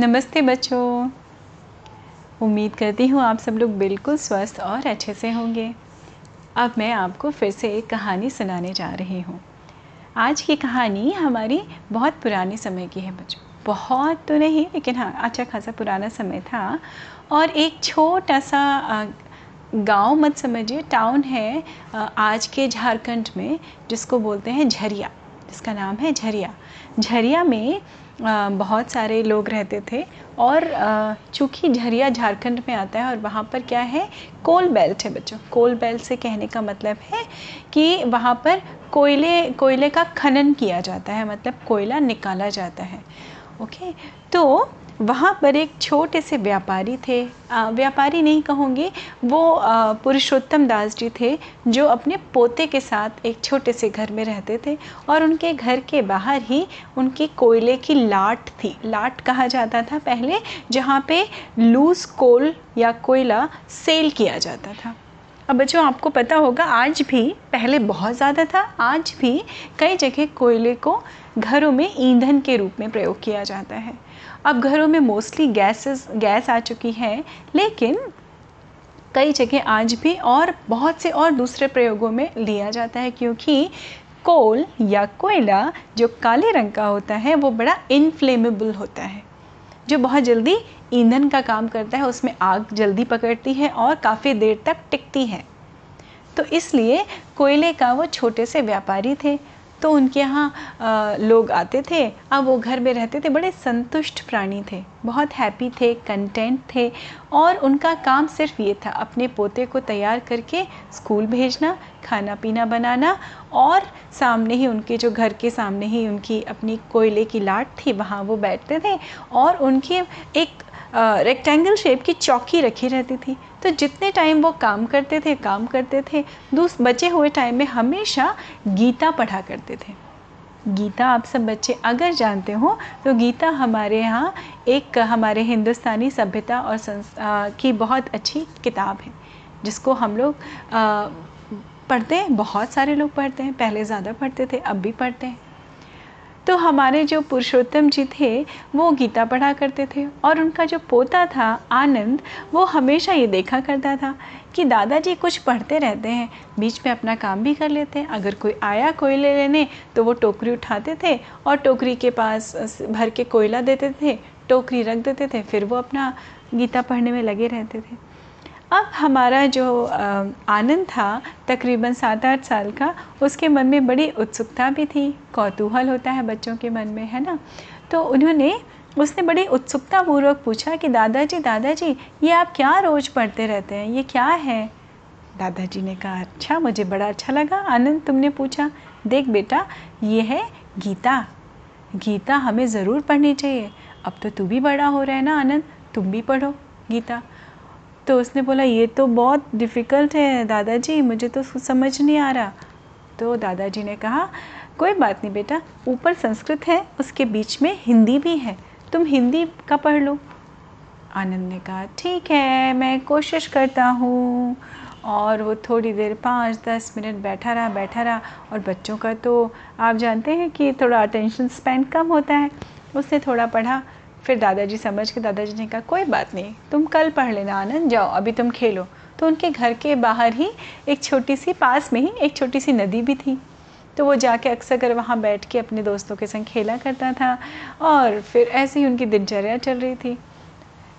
नमस्ते बच्चों। उम्मीद करती हूँ आप सब लोग बिल्कुल स्वस्थ और अच्छे से होंगे। अब मैं आपको फिर से एक कहानी सुनाने जा रही हूँ। आज की कहानी हमारी बहुत पुराने समय की है बच्चों। बहुत तो नहीं, लेकिन हाँ अच्छा खासा पुराना समय था। और एक छोटा सा गाँव मत समझिए, टाउन है आज के झारखंड में, जिसको बोलते हैं झरिया। जिसका नाम है झरिया। झरिया में बहुत सारे लोग रहते थे और चूँकि झरिया झारखंड में आता है और वहाँ पर क्या है, कोल बेल्ट है बच्चों। कोल बेल्ट से कहने का मतलब है कि वहाँ पर कोयले कोयले का खनन किया जाता है मतलब कोयला निकाला जाता है। ओके? तो वहाँ पर एक छोटे से व्यापारी थे। व्यापारी नहीं कहूँगी, वो पुरुषोत्तम दास जी थे, जो अपने पोते के साथ एक छोटे से घर में रहते थे और उनके घर के बाहर ही उनकी कोयले की लाट थी। लाट कहा जाता था पहले, जहाँ पे लूज़ कोल या कोयला सेल किया जाता था। अब बच्चों, आपको पता होगा, आज भी, पहले बहुत ज़्यादा था, आज भी कई जगह कोयले को घरों में ईंधन के रूप में प्रयोग किया जाता है। अब घरों में मोस्टली गैसेस गैस आ चुकी है, लेकिन कई जगह आज भी और बहुत से और दूसरे प्रयोगों में लिया जाता है, क्योंकि कोल या कोयला जो काले रंग का होता है, वो बड़ा इनफ्लेमेबल होता है। जो बहुत जल्दी ईंधन का काम करता है, उसमें आग जल्दी पकड़ती है और काफ़ी देर तक टिकती है। तो इसलिए कोयले का वो छोटे से व्यापारी थे। तो उनके यहाँ लोग आते थे। अब वो घर में रहते थे, बड़े संतुष्ट प्राणी थे, बहुत हैप्पी थे कंटेंट थे और उनका काम सिर्फ़ ये था, अपने पोते को तैयार करके स्कूल भेजना, खाना पीना बनाना और सामने ही उनके, जो घर के सामने ही उनकी अपनी कोयले की लाट थी, वहाँ वो बैठते थे और उनकी एक रेक्टेंगल शेप की चौकी रखी रहती थी। तो जितने टाइम वो काम करते थे, काम करते थे, दूस, बचे हुए टाइम में हमेशा गीता पढ़ा करते थे। गीता आप सब बच्चे अगर जानते हो तो गीता हमारे यहाँ एक हमारे हिंदुस्तानी सभ्यता और संस की बहुत अच्छी किताब है, जिसको हम लोग पढ़ते हैं, बहुत सारे लोग पढ़ते हैं, पहले ज़्यादा पढ़ते थे, अब भी पढ़ते हैं। तो हमारे जो पुरुषोत्तम जी थे, वो गीता पढ़ा करते थे और उनका जो पोता था, आनंद, वो हमेशा ये देखा करता था कि दादाजी कुछ पढ़ते रहते हैं, बीच में अपना काम भी कर लेते हैं। अगर कोई आया कोयले लेने तो वो टोकरी उठाते थे और टोकरी के पास, भर के कोयला देते थे, टोकरी रख देते थे, फिर वो अपना गीता पढ़ने में लगे रहते थे। अब हमारा जो आनंद था, तकरीबन सात आठ साल का, उसके मन में बड़ी उत्सुकता भी थी, कौतूहल होता है बच्चों के मन में, है ना? तो उन्होंने, उसने बड़ी उत्सुकता पूर्वक पूछा कि, दादाजी दादाजी, ये आप क्या रोज़ पढ़ते रहते हैं? ये क्या है? दादाजी ने कहा अच्छा मुझे बड़ा अच्छा लगा, आनंद तुमने पूछा। देख बेटा, ये है गीता। गीता हमें ज़रूर पढ़नी चाहिए। अब तो तू भी बड़ा हो रहा है ना, आनंद? तुम भी पढ़ो गीता। तो उसने बोला, ये तो बहुत डिफ़िकल्ट है दादाजी, मुझे तो समझ नहीं आ रहा। तो दादाजी ने कहा, कोई बात नहीं बेटा, ऊपर संस्कृत है, उसके बीच में हिंदी भी है, तुम हिंदी का पढ़ लो। आनंद ने कहा, ठीक है, मैं कोशिश करता हूँ। और वो थोड़ी देर पाँच दस मिनट बैठा रहा बैठा रहा, और बच्चों का तो आप जानते हैं कि थोड़ा अटेंशन स्पेंड कम होता है। उसने थोड़ा पढ़ा फिर दादाजी समझ के दादाजी ने कहा, कोई बात नहीं, तुम कल पढ़ लेना, आनंद, जाओ, अभी तुम खेलो। तो उनके घर के बाहर ही एक छोटी सी पास में ही एक छोटी सी नदी भी थी। तो वो जाके अक्सर कर वहाँ बैठ के अपने दोस्तों के संग खेला करता था और फिर ऐसे ही उनकी दिनचर्या चल रही थी।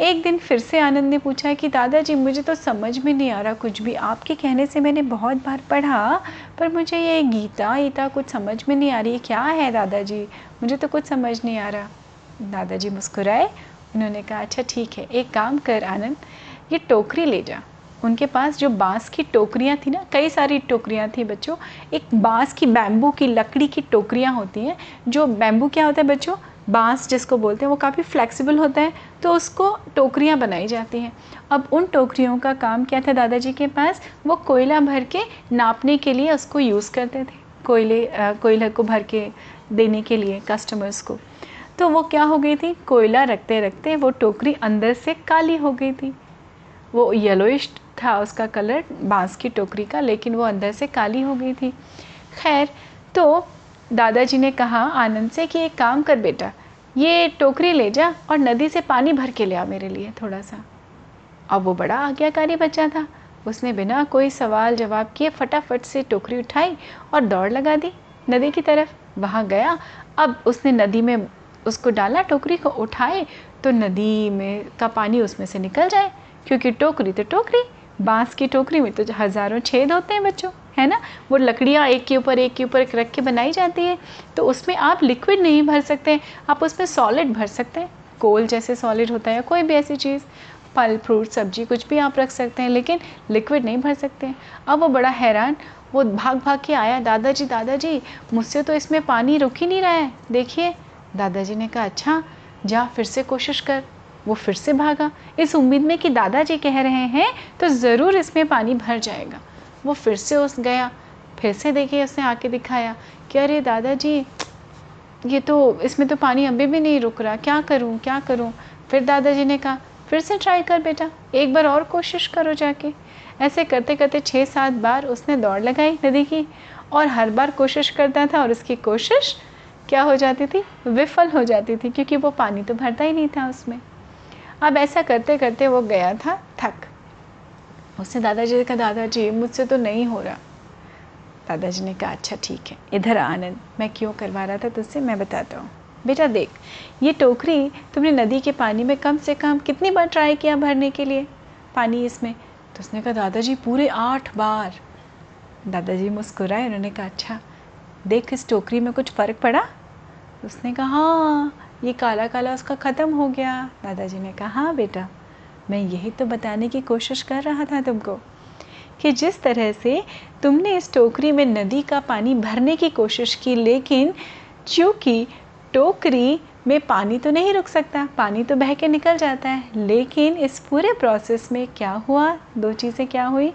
एक दिन फिर से आनंद ने पूछा कि, दादाजी, मुझे तो समझ में नहीं आ रहा कुछ भी। आपके कहने से मैंने बहुत बार पढ़ा, पर मुझे ये गीता ईता कुछ समझ में नहीं आ रही। क्या है, दादाजी? मुझे तो कुछ समझ नहीं आ रहा। दादाजी मुस्कुराए। उन्होंने कहा अच्छा ठीक है, एक काम कर, आनंद, ये टोकरी ले जा। उनके पास जो बाँस की टोकरियाँ थी ना, कई सारी टोकरियाँ थी बच्चों। एक बाँस की बैम्बू की, लकड़ी की टोकरियाँ होती हैं। जो बैम्बू क्या होता है बच्चों? बाँस जिसको बोलते हैं, वो काफ़ी फ्लेक्सिबल होता है तो उसको टोकरियाँ बनाई जाती हैं। अब उन टोकरियों का काम क्या था दादाजी के पास? वो कोयला भर के नापने के लिए उसको यूज़ करते थे, कोयले कोयले को भर के देने के लिए कस्टमर्स को। तो वो क्या हो गई थी? कोयला रखते रखते वो टोकरी अंदर से काली हो गई थी। वो येलोइश था उसका कलर बाँस की टोकरी का, लेकिन वो अंदर से काली हो गई थी। खैर तो दादाजी ने कहा आनंद से कि एक काम कर बेटा, ये टोकरी ले जा और नदी से पानी भर के ले आ मेरे लिए थोड़ा सा। अब वो बड़ा आज्ञाकारी बच्चा था। उसने बिना कोई सवाल जवाब किए फटाफट से टोकरी उठाई और दौड़ लगा दी नदी की तरफ़। वहाँ गया। अब उसने नदी में उसको डाला, टोकरी को उठाए तो नदी में का पानी उसमें से निकल जाए। क्योंकि टोकरी तो टोकरी, बाँस की टोकरी में तो हज़ारों छेद होते हैं बच्चों, है ना? वो लकड़ियाँ एक के ऊपर, एक के ऊपर रख के बनाई जाती है तो उसमें आप लिक्विड नहीं भर सकते, आप उसमें सॉलिड भर सकते हैं। कोल जैसे सॉलिड होता है कोई भी ऐसी चीज़, फल फ्रूट सब्ज़ी, कुछ भी आप रख सकते हैं, लेकिन लिक्विड नहीं भर सकते अब वो बड़ा हैरान, वो भाग भाग के आया, दादाजी दादाजी, मुझसे तो इसमें पानी रुक ही नहीं रहा है, देखिए। दादाजी ने कहा अच्छा जा फिर से कोशिश कर। वो फिर से भागा। इस उम्मीद में कि दादाजी कह रहे हैं तो ज़रूर इसमें पानी भर जाएगा। वो फिर से उस गया, फिर से देखिए उसने आके दिखाया कि अरे दादाजी, ये तो इसमें तो पानी अभी भी नहीं रुक रहा, क्या करूँ क्या करूँ? फिर दादाजी ने कहा, फिर से ट्राई कर बेटा, एक बार और कोशिश करो जाके। ऐसे करते करते छः सात बार उसने दौड़ लगाई नदी की, और हर बार कोशिश करता था और उसकी कोशिश क्या हो जाती थी? विफल हो जाती थी, क्योंकि वो पानी तो भरता ही नहीं था उसमें। अब ऐसा करते करते वो गया था थक। उसने दादाजी कहा दादाजी, मुझसे तो नहीं हो रहा। दादाजी ने कहा अच्छा ठीक है, इधर आनंद। मैं क्यों करवा रहा था तुझसे? मैं बताता हूँ। बेटा, देख, ये टोकरी तुमने नदी के पानी में कम से कम कितनी बार ट्राई किया भरने के लिए? पानी इसमें? तो उसने कहा, दादाजी, पूरे आठ बार। दादाजी मुस्कुराए, उन्होंने कहा अच्छा देख, इस टोकरी में कुछ फ़र्क पड़ा? उसने कहा हाँ ये काला काला उसका ख़त्म हो गया। दादाजी ने कहा हाँ बेटा, मैं यही तो बताने की कोशिश कर रहा था तुमको कि जिस तरह से तुमने इस टोकरी में नदी का पानी भरने की कोशिश की, लेकिन चूँकि टोकरी में पानी तो नहीं रुक सकता, पानी तो बह के निकल जाता है, लेकिन इस पूरे प्रोसेस में क्या हुआ? दो चीज़ें क्या हुई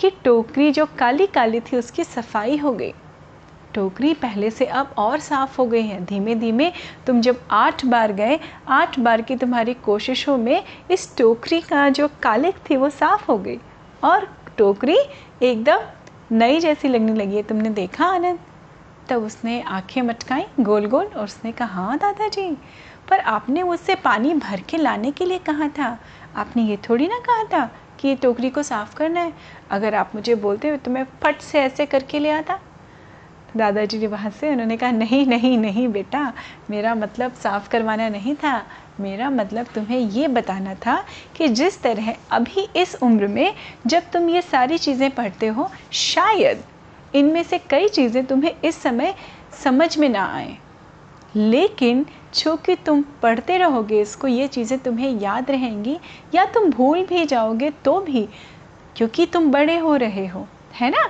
कि टोकरी जो काली काली थी, उसकी सफ़ाई हो गई। टोकरी पहले से अब और साफ़ हो गई है। धीमे धीमे तुम जब आठ बार गए, आठ बार की तुम्हारी कोशिशों में इस टोकरी का जो कालिक थी वो साफ़ हो गई और टोकरी एकदम नई जैसी लगने लगी है। तुमने देखा आनंद? तब उसने आँखें मटकाई गोल गोल और उसने कहा हाँ दादाजी, पर आपने मुझसे पानी भर के लाने के लिए कहा था। आपने ये थोड़ी ना कहा था कि ये टोकरी को साफ़ करना है। अगर आप मुझे बोलते हो तो मैं फट से ऐसे करके ले आता। दादाजी ने वहाँ से, उन्होंने कहा, नहीं नहीं नहीं बेटा, मेरा मतलब साफ़ करवाना नहीं था। मेरा मतलब तुम्हें ये बताना था कि जिस तरह अभी इस उम्र में जब तुम ये सारी चीज़ें पढ़ते हो, शायद इनमें से कई चीज़ें तुम्हें इस समय समझ में ना आए। लेकिन चूँकि तुम पढ़ते रहोगे, इसको ये चीज़ें तुम्हें याद रहेंगी, या तुम भूल भी जाओगे तो भी, क्योंकि तुम बड़े हो रहे हो, है ना?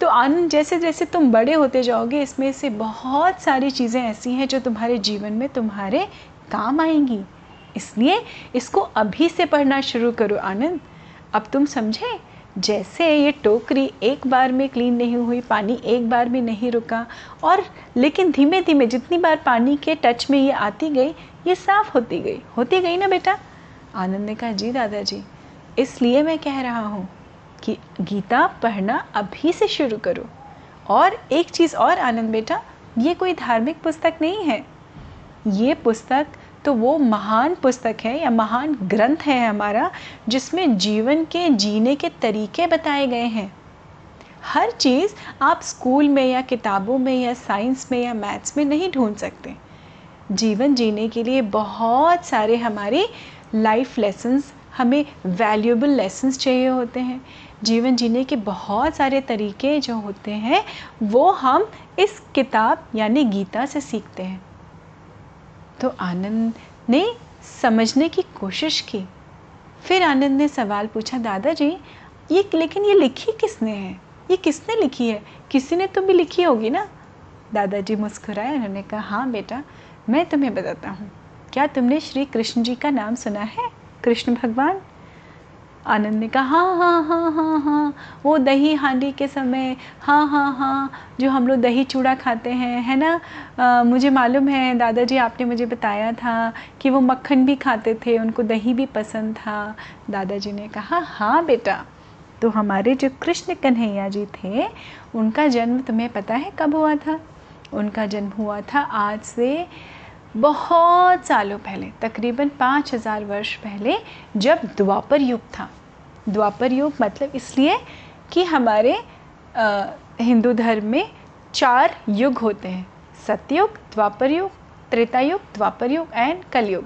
तो आनंद जैसे जैसे तुम बड़े होते जाओगे, इसमें से बहुत सारी चीज़ें ऐसी हैं जो तुम्हारे जीवन में तुम्हारे काम आएँगी। इसलिए इसको अभी से पढ़ना शुरू करो, आनंद। अब तुम समझे? जैसे ये टोकरी एक बार में क्लीन नहीं हुई, पानी एक बार में नहीं रुका, और लेकिन धीमे धीमे जितनी बार पानी के टच में ये आती गई, ये साफ़ होती गई। होती गई ना बेटा? आनंद ने कहा, जी दादाजी, इसलिए मैं कह रहा हूँ कि गीता पढ़ना अभी से शुरू करो। और एक चीज़ और, आनंद बेटा, ये कोई धार्मिक पुस्तक नहीं है। ये पुस्तक तो वो महान पुस्तक है या महान ग्रंथ है हमारा, जिसमें जीवन के, जीने के तरीके बताए गए हैं। हर चीज़ आप स्कूल में या किताबों में या साइंस में या मैथ्स में नहीं ढूंढ सकते। जीवन जीने के लिए बहुत सारे हमारे लाइफ लेसन्स, हमें वैल्यूएबल लेसन्स चाहिए होते हैं। जीवन जीने के बहुत सारे तरीके जो होते हैं, वो हम इस किताब यानी गीता से सीखते हैं। तो आनंद ने समझने की कोशिश की। फिर आनंद ने सवाल पूछा, दादाजी, ये लेकिन ये लिखी किसने है? ये किसने लिखी है? किसी ने तो भी लिखी होगी ना? दादाजी मुस्कुराए, उन्होंने कहा हाँ बेटा, मैं तुम्हें बताता हूँ। क्या तुमने श्री कृष्ण जी का नाम सुना है? कृष्ण भगवान? आनंद ने कहा हाँ हाँ हाँ हाँ हाँ वो दही हांडी के समय हाँ हाँ हाँ जो हम लोग दही चूड़ा खाते हैं है ना? आ, मुझे मालूम है दादाजी आपने मुझे बताया था कि वो मक्खन भी खाते थे उनको दही भी पसंद था। दादाजी ने कहा हाँ बेटा तो हमारे जो कृष्ण कन्हैया जी थे उनका जन्म तुम्हें पता है कब हुआ था? उनका जन्म हुआ था आज से बहुत सालों पहले, तकरीबन पाँच हज़ार वर्ष पहले, जब द्वापर युग था। द्वापर युग मतलब इसलिए कि हमारे हिंदू धर्म में चार युग होते हैं। सतयुग, द्वापर युग त्रेता युग द्वापर युग एंड कलयुग।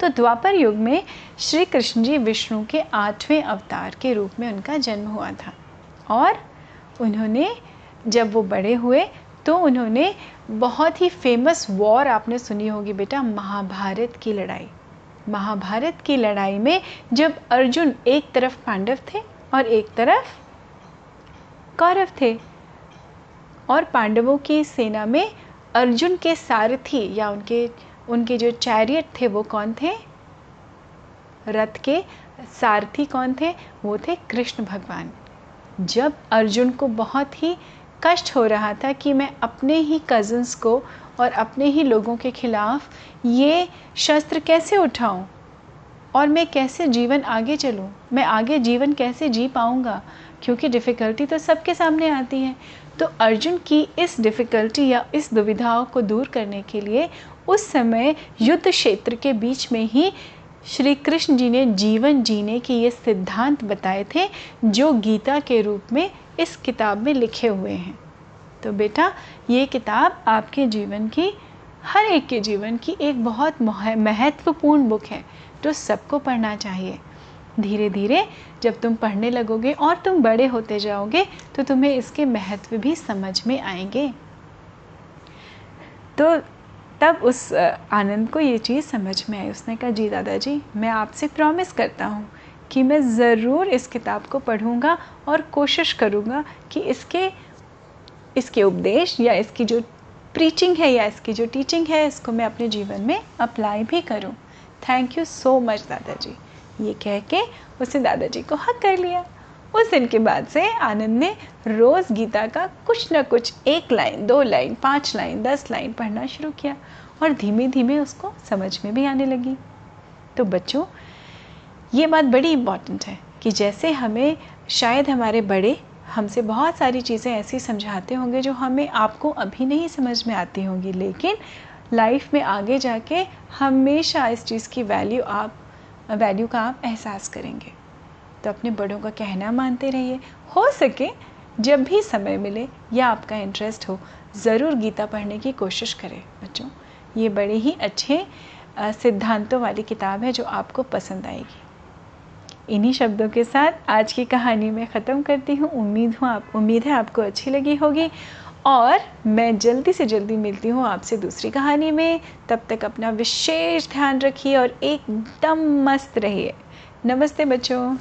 तो द्वापर युग में श्री कृष्ण जी विष्णु के आठवें अवतार के रूप में उनका जन्म हुआ था। और उन्होंने जब वो बड़े हुए तो उन्होंने बहुत ही फ़ेमस वॉर आपने सुनी होगी बेटा, महाभारत की लड़ाई। महाभारत की लड़ाई में जब अर्जुन एक तरफ़ पांडव थे और एक तरफ़ कौरव थे और पांडवों की सेना में अर्जुन के सारथी या उनके उनके जो चैरियट थे वो कौन थे? रथ के सारथी कौन थे? वो थे कृष्ण भगवान। जब अर्जुन को बहुत ही कष्ट हो रहा था कि मैं अपने ही कज़न्स को और अपने ही लोगों के खिलाफ़ ये शस्त्र कैसे उठाऊं? और मैं कैसे जीवन आगे चलूँ? मैं आगे जीवन कैसे जी पाऊँगा? क्योंकि डिफ़िकल्टी तो सबके सामने आती है। तो अर्जुन की इस डिफ़िकल्टी या इस दुविधाओं को दूर करने के लिए उस समय युद्ध क्षेत्र के बीच में ही श्री कृष्ण जी ने जीवन जीने के ये सिद्धांत बताए थे, जो गीता के रूप में इस किताब में लिखे हुए हैं। तो बेटा, ये किताब आपके जीवन की, हर एक के जीवन की एक बहुत महत्वपूर्ण बुक है, जो सबको पढ़ना चाहिए। धीरे धीरे जब तुम पढ़ने लगोगे और तुम बड़े होते जाओगे तो तुम्हें इसके महत्व भी समझ में आएँगे। तो तब उस आनंद को ये चीज़ समझ में आई। उसने कहा, जी दादाजी, मैं आपसे प्रॉमिस करता हूँ कि मैं ज़रूर इस किताब को पढ़ूँगा और कोशिश करूँगा कि इसके इसके उपदेश या इसकी जो प्रीचिंग है या इसकी जो टीचिंग है, इसको मैं अपने जीवन में अप्लाई भी करूँ। थैंक यू सो मच दादाजी। ये कह के उसने दादाजी को हक कर लिया। उस दिन के बाद से आनंद ने रोज़ गीता का कुछ ना कुछ एक लाइन, दो लाइन, पाँच लाइन, दस लाइन पढ़ना शुरू किया। और धीमे धीमे उसको समझ में भी आने लगी। तो बच्चों, ये बात बड़ी इंपॉर्टेंट है कि जैसे हमें, शायद हमारे बड़े हमसे बहुत सारी चीज़ें ऐसी समझाते होंगे जो हमें आपको अभी नहीं समझ में आती होंगी, लेकिन लाइफ में आगे जाके हमेशा इस चीज़ की वैल्यू आप वैल्यू का आप एहसास करेंगे। तो अपने बड़ों का कहना मानते रहिए। हो सके जब भी समय मिले या आपका इंटरेस्ट हो, ज़रूर गीता पढ़ने की कोशिश करें, बच्चों। ये बड़े ही अच्छे सिद्धांतों वाली किताब है जो आपको पसंद आएगी। इन्हीं शब्दों के साथ आज की कहानी मैं ख़त्म करती हूँ। उम्मीद हूँ आप, उम्मीद है आपको अच्छी लगी होगी। और मैं जल्दी से जल्दी मिलती हूँ आपसे दूसरी कहानी में। तब तक अपना विशेष ध्यान रखिए और एकदम मस्त रहिए। नमस्ते बच्चों।